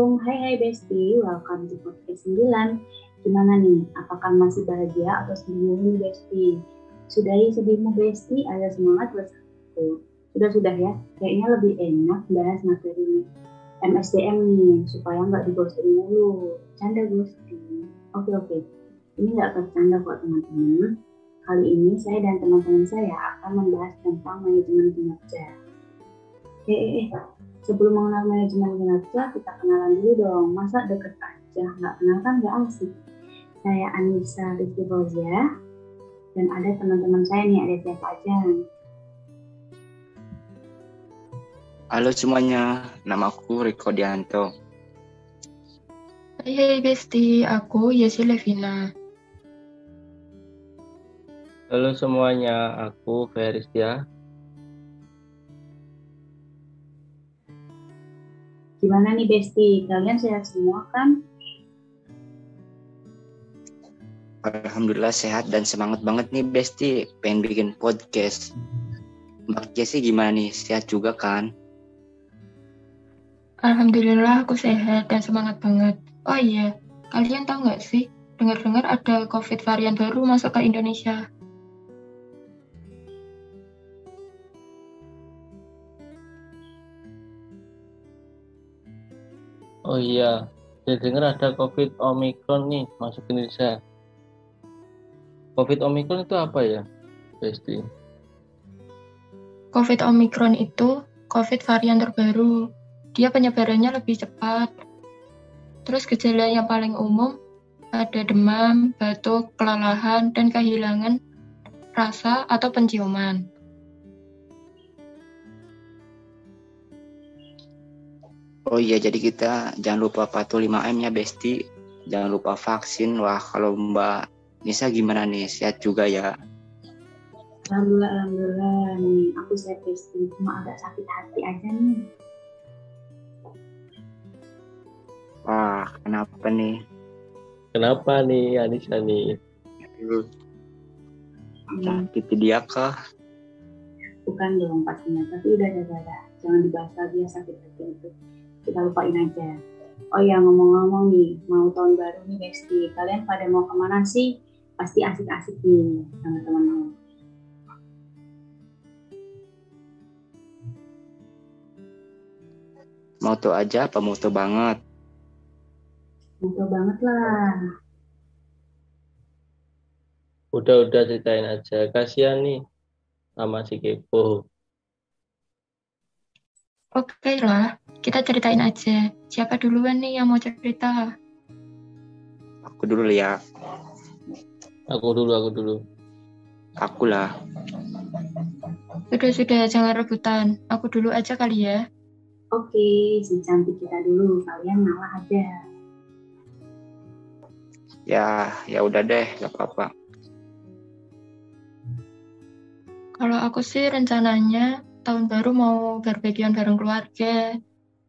Assalamualaikum, hai hai Besti, welcome to podcast 9 Gimana nih, apakah masih bahagia atau sedih Besti? Sudahi sedihmu Besti, ada semangat bersatu Sudah-sudah ya, kayaknya lebih enak bahas materi MSDM nih, supaya nggak digosipin mulu Canda Besti. Oke oke, ini nggak bercanda kok teman-teman. Kali ini saya dan teman-teman saya akan membahas tentang manajemen kinerja. Eh, eh, eh, sebelum mengenal manajemen kinerja, kita kenalan dulu dong. Masa deket aja, nggak kenal kan nggak asik. Saya Anissa Rizky Fauzia, dan ada teman-teman saya nih, ada siapa aja. Halo semuanya, nama aku Riko Dianto. Hai, hai Besti, aku Yesi Levina. Halo semuanya, aku Feristia. Gimana nih Besti, kalian sehat semua kan? Alhamdulillah sehat dan semangat banget nih Besti, pengen bikin podcast. Mbak Jesse gimana nih, sehat juga kan? Alhamdulillah aku sehat dan semangat banget. Oh iya, kalian tahu nggak sih, dengar-dengar ada COVID varian baru masuk ke Indonesia. Oh iya, saya dengar ada COVID Omicron nih masuk ke Indonesia. COVID Omicron itu apa ya, Besti? COVID Omicron itu COVID varian terbaru. Dia penyebarannya lebih cepat. Terus gejala yang paling umum ada demam, batuk, kelelahan, dan kehilangan rasa atau penciuman. Oh iya, jadi kita jangan lupa patuh 5M ya Besti. Jangan lupa vaksin. Wah, kalau Mbak Nisa gimana nih? Sehat juga ya? Alhamdulillah, alhamdulillah nih. Aku sehat Besti, cuma agak sakit hati aja nih. Wah, kenapa nih? Kenapa nih Anissa nih? Sakit dia kah? Bukan dong pastinya, tapi udah ada ada. Jangan dibahas lagi ya sakit hati itu. Kita lupain aja. Oh ya ngomong-ngomong nih, mau tahun baru nih Besti. Kalian pada mau ke mana sih? Pasti asik-asik nih sama teman-teman. Moto aja apa moto banget? Moto banget lah. Udah-udah ceritain aja. Kasihan nih sama si Kepo. Oke lah, kita ceritain aja. Siapa duluan nih yang mau cerita? Aku dulu ya. Aku dulu, aku dulu. Aku lah. Sudah-sudah, jangan rebutan. Aku dulu aja kali ya. Oke, si cantik kita dulu. Kalian ngalah aja. Ya, ya udah deh, gak apa-apa. Kalau aku sih rencananya tahun baru mau barbekyuan bareng keluarga,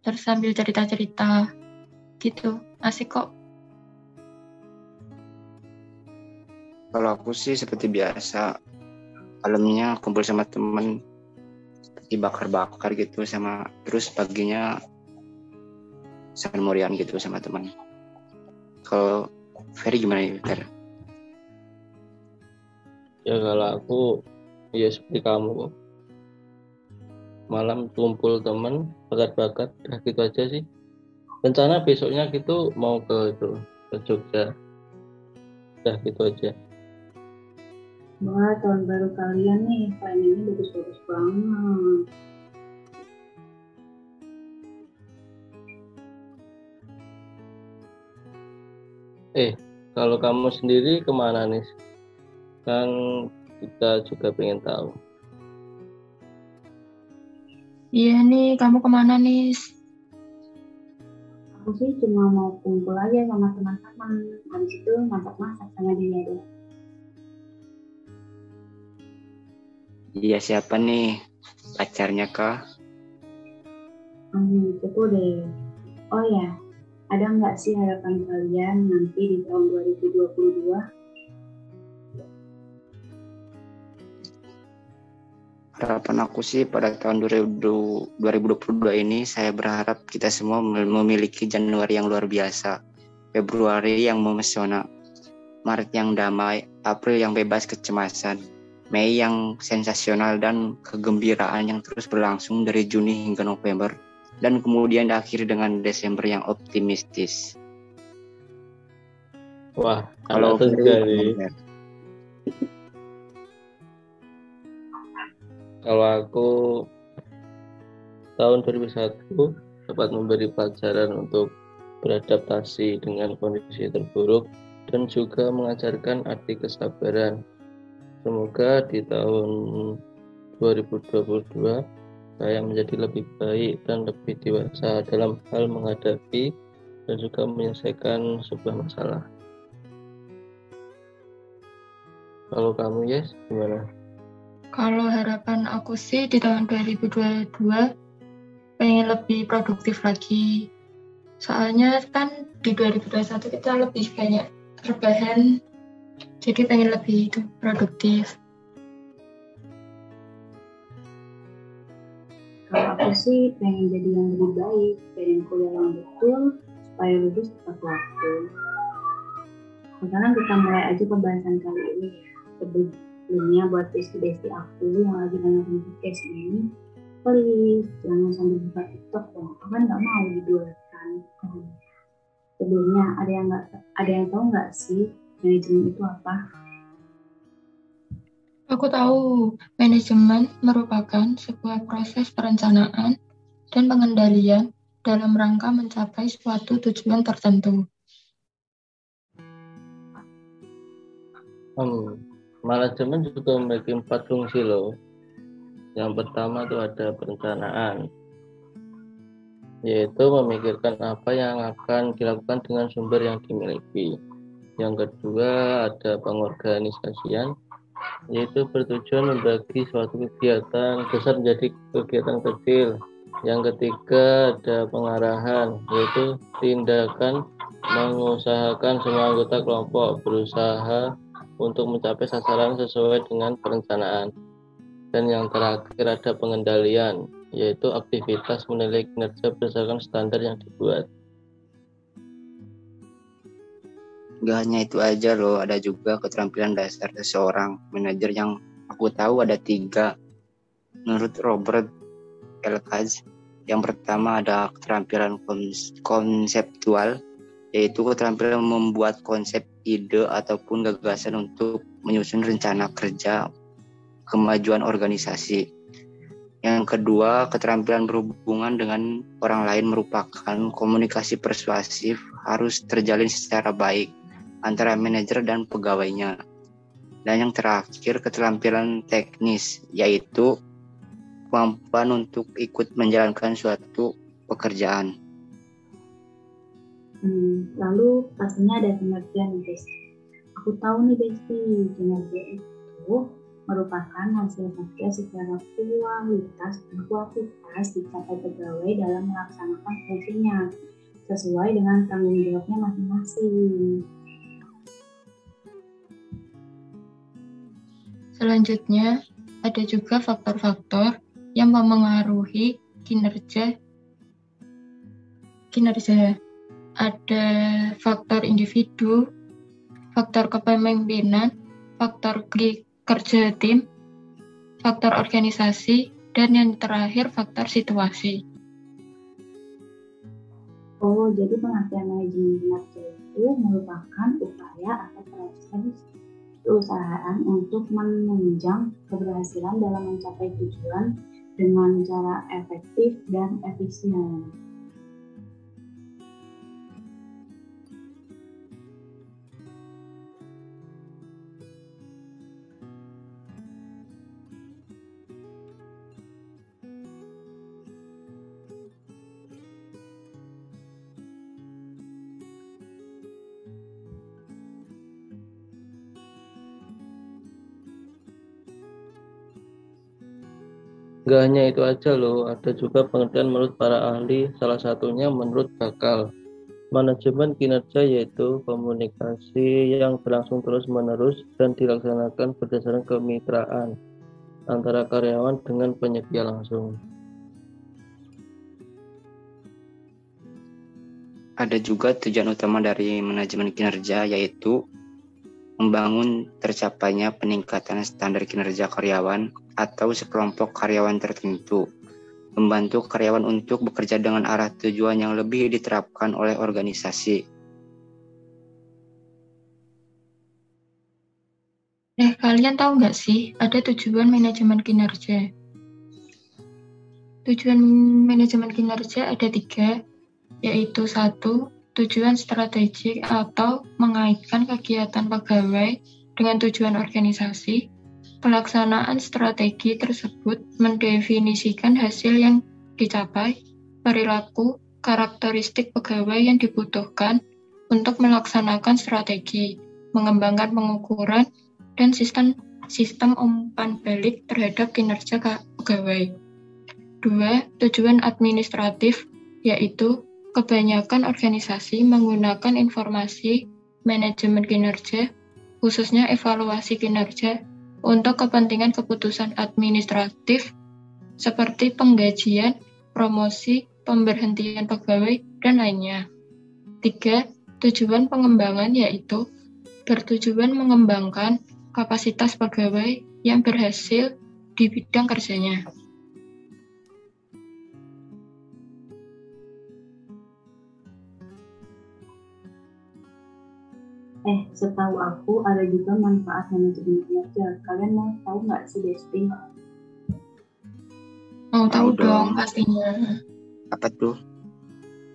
terus sambil cerita-cerita. Gitu, asik kok. Kalau aku sih seperti biasa, malamnya kumpul sama temen, seperti bakar-bakar gitu sama, terus paginya morian gitu sama teman. Kalau Ferry gimana nih, Fer? Ya kalau aku, ya seperti kamu kok. Malam kumpul temen, bakat-bakat, udah gitu aja sih. Rencana besoknya gitu mau ke itu, ke Jogja. Udah gitu aja. Wah, tahun baru kalian nih, planningnya bagus-bagus banget. Eh, kalau kamu sendiri ke mana nih? Kan kita juga pengen tahu. Iya nih, kamu ke mana nih? Aku sih cuma mau kumpul aja sama teman-teman. Habis itu masak-masak sama dia deh. Iya siapa nih? Pacarnya kah? Hmm, itu deh. Oh ya, ada nggak sih harapan kalian nanti di tahun 2022? Harapan aku sih pada tahun 2022 ini saya berharap kita semua memiliki Januari yang luar biasa, Februari yang memesona, Maret yang damai, April yang bebas kecemasan, Mei yang sensasional dan kegembiraan yang terus berlangsung dari Juni hingga November, dan kemudian diakhiri dengan Desember yang optimistis. Wah, kalau sekali. Kalau aku tahun 2001 dapat memberi pelajaran untuk beradaptasi dengan kondisi terburuk dan juga mengajarkan arti kesabaran. Semoga di tahun 2022 saya menjadi lebih baik dan lebih dewasa dalam hal menghadapi dan juga menyelesaikan sebuah masalah. Kalau kamu yes gimana? Kalau harapan aku sih di tahun 2022 pengen lebih produktif lagi. Soalnya kan di 2021 kita lebih banyak rebahan, jadi pengen lebih itu produktif. Kalau aku sih pengen jadi yang lebih baik, pengen kuliah yang betul, supaya lulus tepat waktu. Sekarang kita mulai aja pembahasan kali ini ya sebelumnya buat besti-besti aku yang lagi dengerin podcast ini please jangan sambil buka TikTok dong aku kan nggak mau diduakan hmm. sebelumnya ada yang nggak ada yang tahu nggak sih manajemen itu apa Aku tahu, manajemen merupakan sebuah proses perencanaan dan pengendalian dalam rangka mencapai suatu tujuan tertentu. Hmm, manajemen juga memiliki empat fungsi loh. Yang pertama itu ada perencanaan, yaitu memikirkan apa yang akan dilakukan dengan sumber yang dimiliki. Yang kedua ada pengorganisasian, yaitu bertujuan membagi suatu kegiatan besar menjadi kegiatan kecil. Yang ketiga ada pengarahan, yaitu tindakan mengusahakan semua anggota kelompok berusaha untuk mencapai sasaran sesuai dengan perencanaan. Dan yang terakhir ada pengendalian, yaitu aktivitas menilai kinerja berdasarkan standar yang dibuat. Gak hanya itu aja loh, ada juga keterampilan dasar seseorang manajer yang aku tahu ada tiga. Menurut Robert Elkaz, yang pertama ada keterampilan konseptual, yaitu keterampilan membuat konsep ide ataupun gagasan untuk menyusun rencana kerja kemajuan organisasi. Yang kedua, keterampilan berhubungan dengan orang lain merupakan komunikasi persuasif harus terjalin secara baik antara manajer dan pegawainya. Dan yang terakhir, keterampilan teknis, yaitu kemampuan untuk ikut menjalankan suatu pekerjaan. Hmm, lalu pastinya ada kinerja nih guys. Aku tahu nih Besti, kinerja itu merupakan hasil kerja secara kualitas dan kuantitas dicapai pegawai dalam melaksanakan fungsinya sesuai dengan tanggung jawabnya masing-masing. Selanjutnya, ada juga faktor-faktor yang memengaruhi kinerja kinerja ada faktor individu, faktor kepemimpinan, faktor kerja tim, faktor organisasi, dan yang terakhir faktor situasi. Oh, jadi pengertian manajemen kinerja itu merupakan upaya atau proses perusahaan untuk menunjang keberhasilan dalam mencapai tujuan dengan cara efektif dan efisien. Gak hanya itu aja loh, ada juga pengertian menurut para ahli, salah satunya menurut Bakal. Manajemen kinerja yaitu komunikasi yang berlangsung terus-menerus dan dilaksanakan berdasarkan kemitraan. antara karyawan dengan penyedia langsung. Ada juga tujuan utama dari manajemen kinerja yaitu membangun tercapainya peningkatan standar kinerja karyawan atau sekelompok karyawan tertentu, membantu karyawan untuk bekerja dengan arah tujuan yang lebih diterapkan oleh organisasi. Eh, kalian tahu nggak sih ada tujuan manajemen kinerja? Tujuan manajemen kinerja ada tiga, yaitu satu, tujuan strategik atau mengaitkan kegiatan pegawai dengan tujuan organisasi, pelaksanaan strategi tersebut mendefinisikan hasil yang dicapai, perilaku, karakteristik pegawai yang dibutuhkan untuk melaksanakan strategi, mengembangkan pengukuran, dan sistem sistem umpan balik terhadap kinerja pegawai. Dua, tujuan administratif, yaitu Kebanyakan organisasi menggunakan informasi manajemen kinerja, khususnya evaluasi kinerja, untuk kepentingan keputusan administratif seperti penggajian, promosi, pemberhentian pegawai, dan lainnya. Tiga, tujuan pengembangan yaitu bertujuan mengembangkan kapasitas pegawai yang berhasil di bidang kerjanya. Eh, setahu aku ada juga manfaat manajemen kinerja. Kalian mau tahu nggak sih, Desti? Mau tahu dong, pastinya. Apa tuh?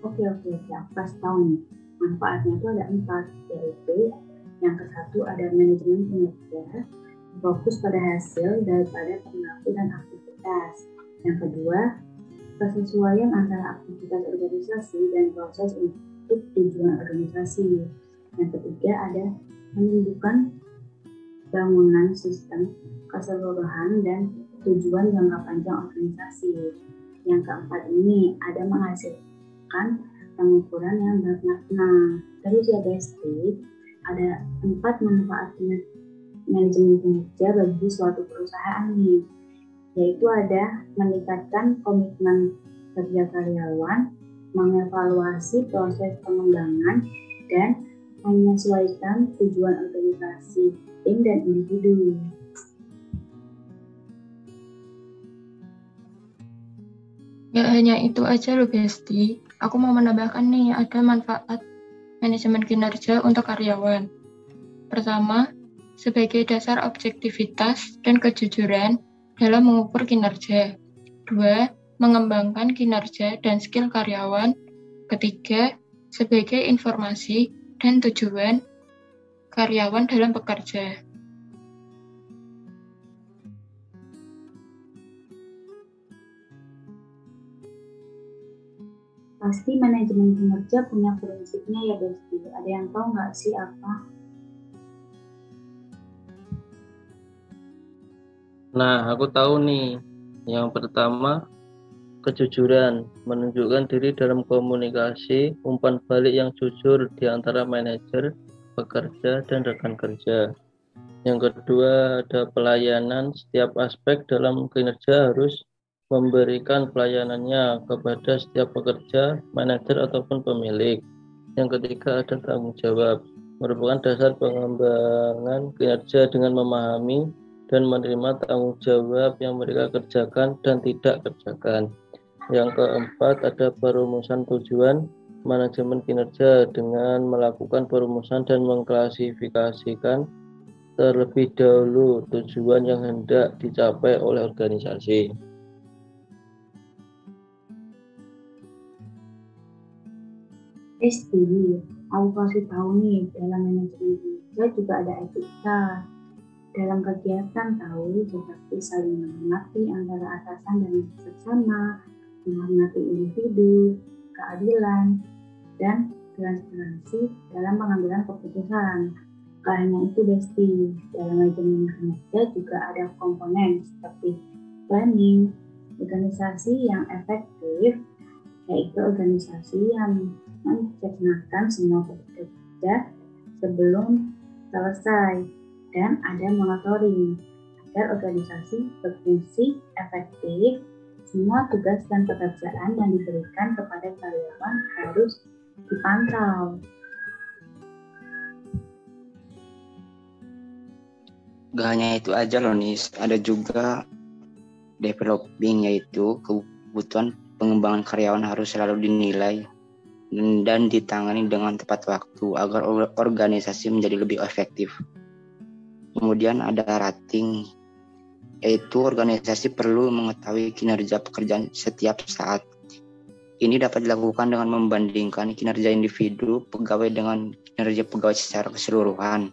Oke, oke, oke. Aku kasih tahu nih. Manfaatnya itu ada empat, yaitu yang ke satu ada manajemen kinerja, fokus pada hasil daripada perilaku dan aktivitas. Yang kedua, kesesuaian antara aktivitas organisasi dan proses untuk tujuan organisasi. Yang ketiga ada menunjukkan bangunan sistem keseluruhan dan tujuan jangka panjang organisasi. Yang keempat ini ada menghasilkan pengukuran yang bermakna. Terus ya Besti, ada empat manfaat manajemen kinerja bagi suatu perusahaan nih, yaitu ada meningkatkan komitmen kerja karyawan, mengevaluasi proses pengembangan, dan menyesuaikan tujuan organisasi, tim, dan individu. Gak hanya itu aja loh Besti, aku mau menambahkan nih ada manfaat manajemen kinerja untuk karyawan. Pertama, sebagai dasar objektivitas dan kejujuran dalam mengukur kinerja. Dua, mengembangkan kinerja dan skill karyawan. Ketiga, sebagai informasi dan tujuan karyawan dalam bekerja. Pasti manajemen kinerja punya prinsipnya ya Besti. Ada yang tahu nggak sih apa? Nah, aku tahu nih. Yang pertama, kejujuran, menunjukkan diri dalam komunikasi, umpan balik yang jujur di antara manajer, pekerja, dan rekan kerja. Yang kedua, ada pelayanan. Setiap aspek dalam kinerja harus memberikan pelayanannya kepada setiap pekerja, manajer, ataupun pemilik. Yang ketiga, ada tanggung jawab. Merupakan dasar pengembangan kinerja dengan memahami dan menerima tanggung jawab yang mereka kerjakan dan tidak kerjakan. Yang keempat ada perumusan tujuan manajemen kinerja dengan melakukan perumusan dan mengklasifikasikan terlebih dahulu tujuan yang hendak dicapai oleh organisasi. Esti, aku kasih tahu nih dalam manajemen kinerja juga ada etika dalam kegiatan tahu seperti saling menghormati antara atasan dan sesama, menghormati individu, keadilan, dan transparansi dalam pengambilan keputusan. Gak itu, Besti, dalam manajemen kinerja juga ada komponen seperti planning, organisasi yang efektif, yaitu organisasi yang mencernakan semua pekerja sebelum selesai, dan ada monitoring agar organisasi berfungsi efektif, semua tugas dan pekerjaan yang diberikan kepada karyawan harus dipantau. Gak hanya itu aja loh Nis, ada juga developing yaitu kebutuhan pengembangan karyawan harus selalu dinilai dan ditangani dengan tepat waktu agar organisasi menjadi lebih efektif. Kemudian ada rating, yaitu organisasi perlu mengetahui kinerja pekerjaan setiap saat. Ini dapat dilakukan dengan membandingkan kinerja individu pegawai dengan kinerja pegawai secara keseluruhan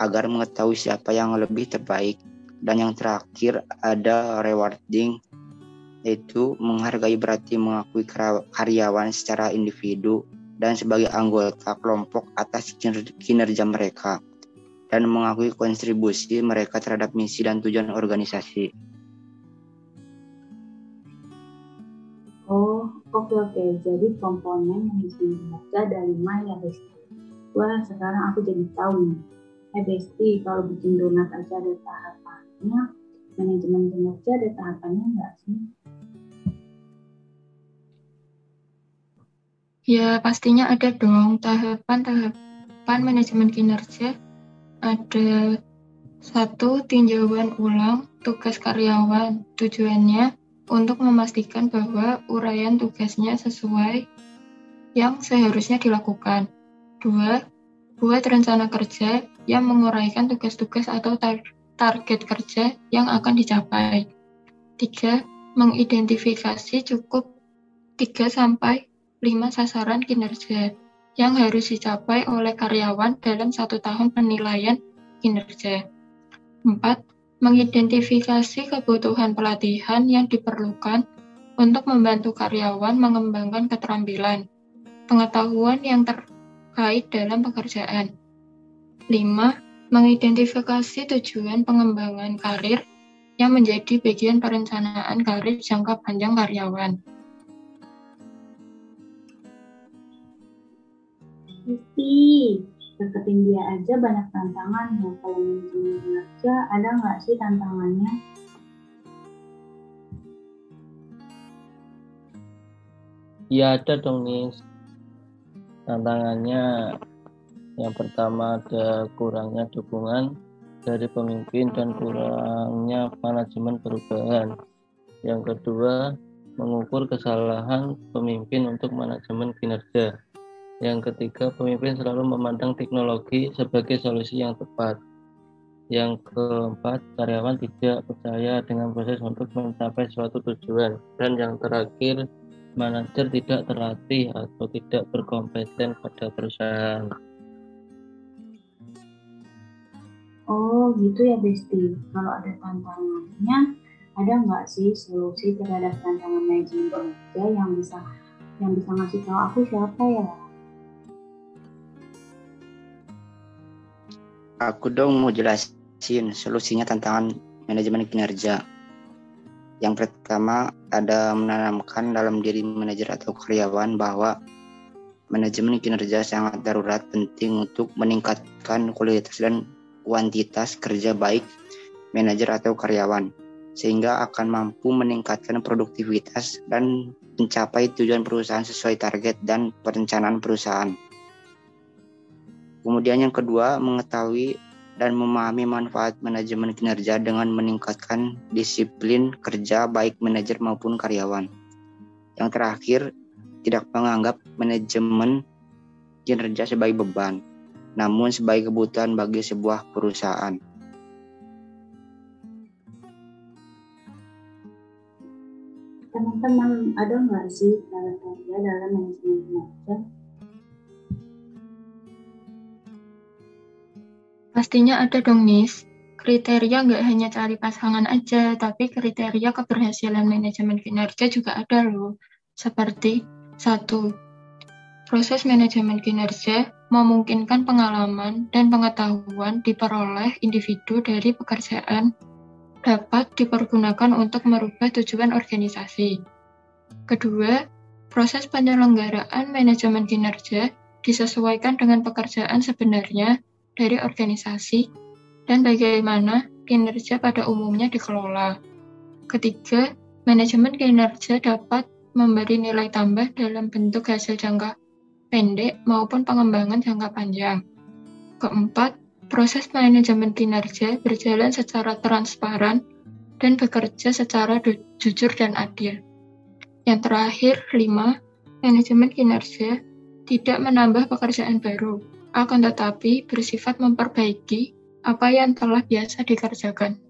agar mengetahui siapa yang lebih terbaik. Dan yang terakhir ada rewarding, yaitu menghargai berarti mengakui karyawan secara individu dan sebagai anggota kelompok atas kinerja mereka dan mengakui kontribusi mereka terhadap misi dan tujuan organisasi. Oh, oke oke. Jadi komponen yang dibaca dari Maya Wah, sekarang aku jadi tahu nih eh Besti kalau bikin donat aja ada tahapannya manajemen kinerja ada tahapannya enggak sih ya pastinya ada dong tahapan-tahapan manajemen kinerja ada satu tinjauan ulang tugas karyawan tujuannya untuk memastikan bahwa uraian tugasnya sesuai yang seharusnya dilakukan. Dua, buat rencana kerja yang menguraikan tugas-tugas atau tar target kerja yang akan dicapai. Tiga, mengidentifikasi cukup 3 sampai 5 sasaran kinerja yang harus dicapai oleh karyawan dalam satu tahun penilaian kinerja. Empat, mengidentifikasi kebutuhan pelatihan yang diperlukan untuk membantu karyawan mengembangkan keterampilan, pengetahuan yang terkait dalam pekerjaan. 5. Mengidentifikasi tujuan pengembangan karir yang menjadi bagian perencanaan karir jangka panjang karyawan. Pasti, deketin dia aja banyak tantangan. Ya. Kalau manajemen kerja, ada nggak sih tantangannya? Iya ada dong nih. Tantangannya yang pertama ada kurangnya dukungan dari pemimpin dan kurangnya manajemen perubahan. Yang kedua, mengukur kesalahan pemimpin untuk manajemen kinerja. Yang ketiga, pemimpin selalu memandang teknologi sebagai solusi yang tepat. Yang keempat, karyawan tidak percaya dengan proses untuk mencapai suatu tujuan. Dan yang terakhir, manajer tidak terlatih atau tidak berkompeten pada perusahaan. Oh gitu ya Besti. Kalau ada tantangannya, ada nggak sih solusi terhadap tantangan manajemen kerja yang bisa yang bisa ngasih tahu aku siapa ya? Aku dong mau jelasin solusinya tantangan manajemen kinerja. Yang pertama ada menanamkan dalam diri manajer atau karyawan bahwa manajemen kinerja sangat darurat penting untuk meningkatkan kualitas dan kuantitas kerja baik manajer atau karyawan, sehingga akan mampu meningkatkan produktivitas dan mencapai tujuan perusahaan sesuai target dan perencanaan perusahaan. Kemudian yang kedua, mengetahui dan memahami manfaat manajemen kinerja dengan meningkatkan disiplin kerja baik manajer maupun karyawan. Yang terakhir, tidak menganggap manajemen kinerja sebagai beban, namun sebagai kebutuhan bagi sebuah perusahaan. Teman-teman, ada nggak sih cara kerja dalam manajemen kinerja? Pastinya ada dong, Nis. Kriteria nggak hanya cari pasangan aja, tapi kriteria keberhasilan manajemen kinerja juga ada loh. Seperti satu, proses manajemen kinerja memungkinkan pengalaman dan pengetahuan diperoleh individu dari pekerjaan dapat dipergunakan untuk merubah tujuan organisasi. Kedua, proses penyelenggaraan manajemen kinerja disesuaikan dengan pekerjaan sebenarnya dari organisasi dan bagaimana kinerja pada umumnya dikelola. Ketiga, manajemen kinerja dapat memberi nilai tambah dalam bentuk hasil jangka pendek maupun pengembangan jangka panjang. Keempat, proses manajemen kinerja berjalan secara transparan dan bekerja secara jujur dan adil. Yang terakhir, lima, manajemen kinerja tidak menambah pekerjaan baru, akan tetapi bersifat memperbaiki apa yang telah biasa dikerjakan.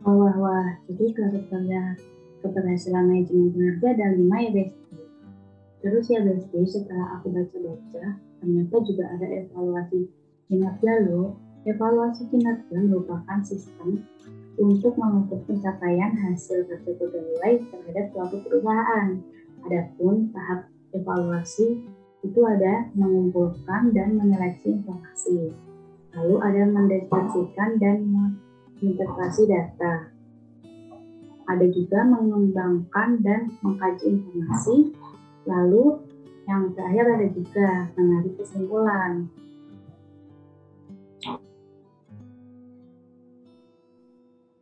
Wah, wah, wah. Jadi kriteria keberhasilan manajemen kinerja ada lima ya, Besti. Terus ya, Besti, setelah aku baca-baca, ternyata juga ada evaluasi kinerja loh. Evaluasi kinerja merupakan sistem untuk mengukur pencapaian hasil kerja pegawai terhadap suatu perusahaan. Adapun tahap evaluasi itu ada mengumpulkan dan menyeleksi informasi. Lalu ada mendeskripsikan dan mengintegrasi data. Ada juga mengembangkan dan mengkaji informasi. Lalu yang terakhir ada juga menarik kesimpulan.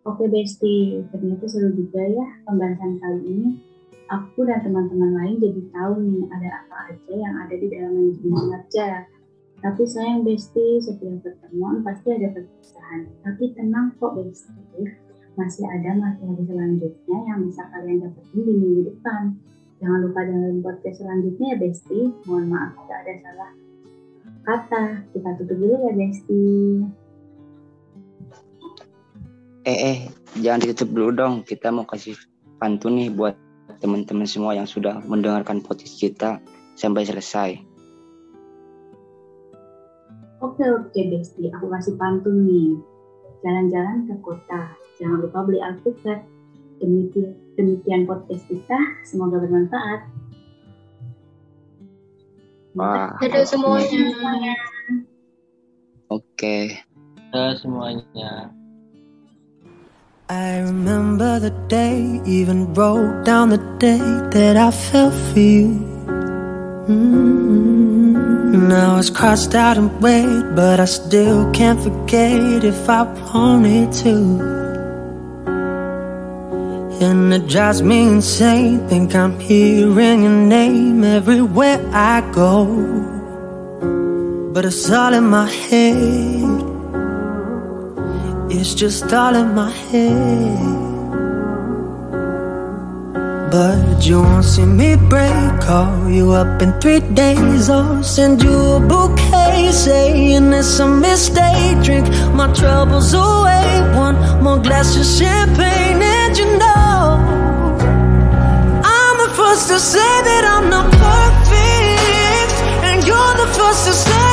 Oke Besti, ternyata seru juga ya pembahasan kali ini aku dan teman-teman lain jadi tahu nih ada apa aja yang ada di dalam manajemen kinerja. Tapi sayang Besti, setiap pertemuan pasti ada perpisahan. Tapi tenang kok Besti, masih ada materi selanjutnya yang bisa kalian dapetin di minggu depan. Jangan lupa dengerin podcast selanjutnya ya Besti. Mohon maaf jika ada salah kata. Kita tutup dulu ya Besti. Eh, eh, jangan ditutup dulu dong. Kita mau kasih pantun nih buat teman-teman semua yang sudah mendengarkan podcast kita sampai selesai. Oke oke Besti, aku kasih pantun nih. Jalan-jalan ke kota, jangan lupa beli alpukat. Demikian, demikian podcast kita, semoga bermanfaat. Wah, Dadah semuanya. Oke. Dadah semuanya. I remember the day, even wrote down the day that I fell for you. Mm-hmm. Now it's crossed out and red, but I still can't forget if I wanted to. And it drives me insane, think I'm hearing your name everywhere I go. But it's all in my head. It's just all in my head. But you won't see me break. Call you up in three days I'll send you a bouquet saying it's a mistake. Drink my troubles away. One more glass of champagne, and you know I'm the first to say that I'm not perfect, and you're the first to say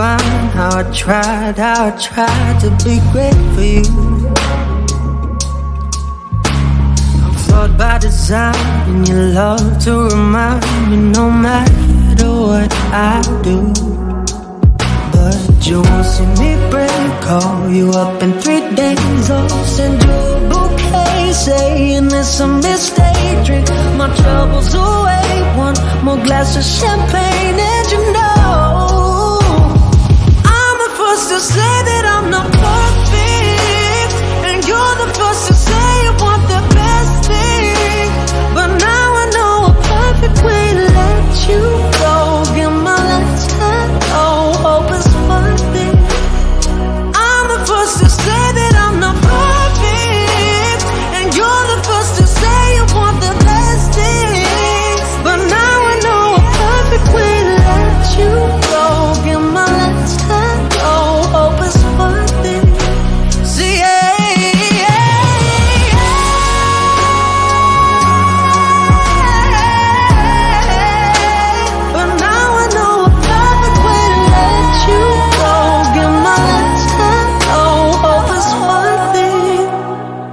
fine. How I tried, how I tried to be great for you. I'm flawed by design, and you love to remind me no matter what I do. But you won't see me break. Call you up in three days. I'll send you a bouquet saying it's a mistake. Drink my troubles away. One more glass of champagne, and you know say that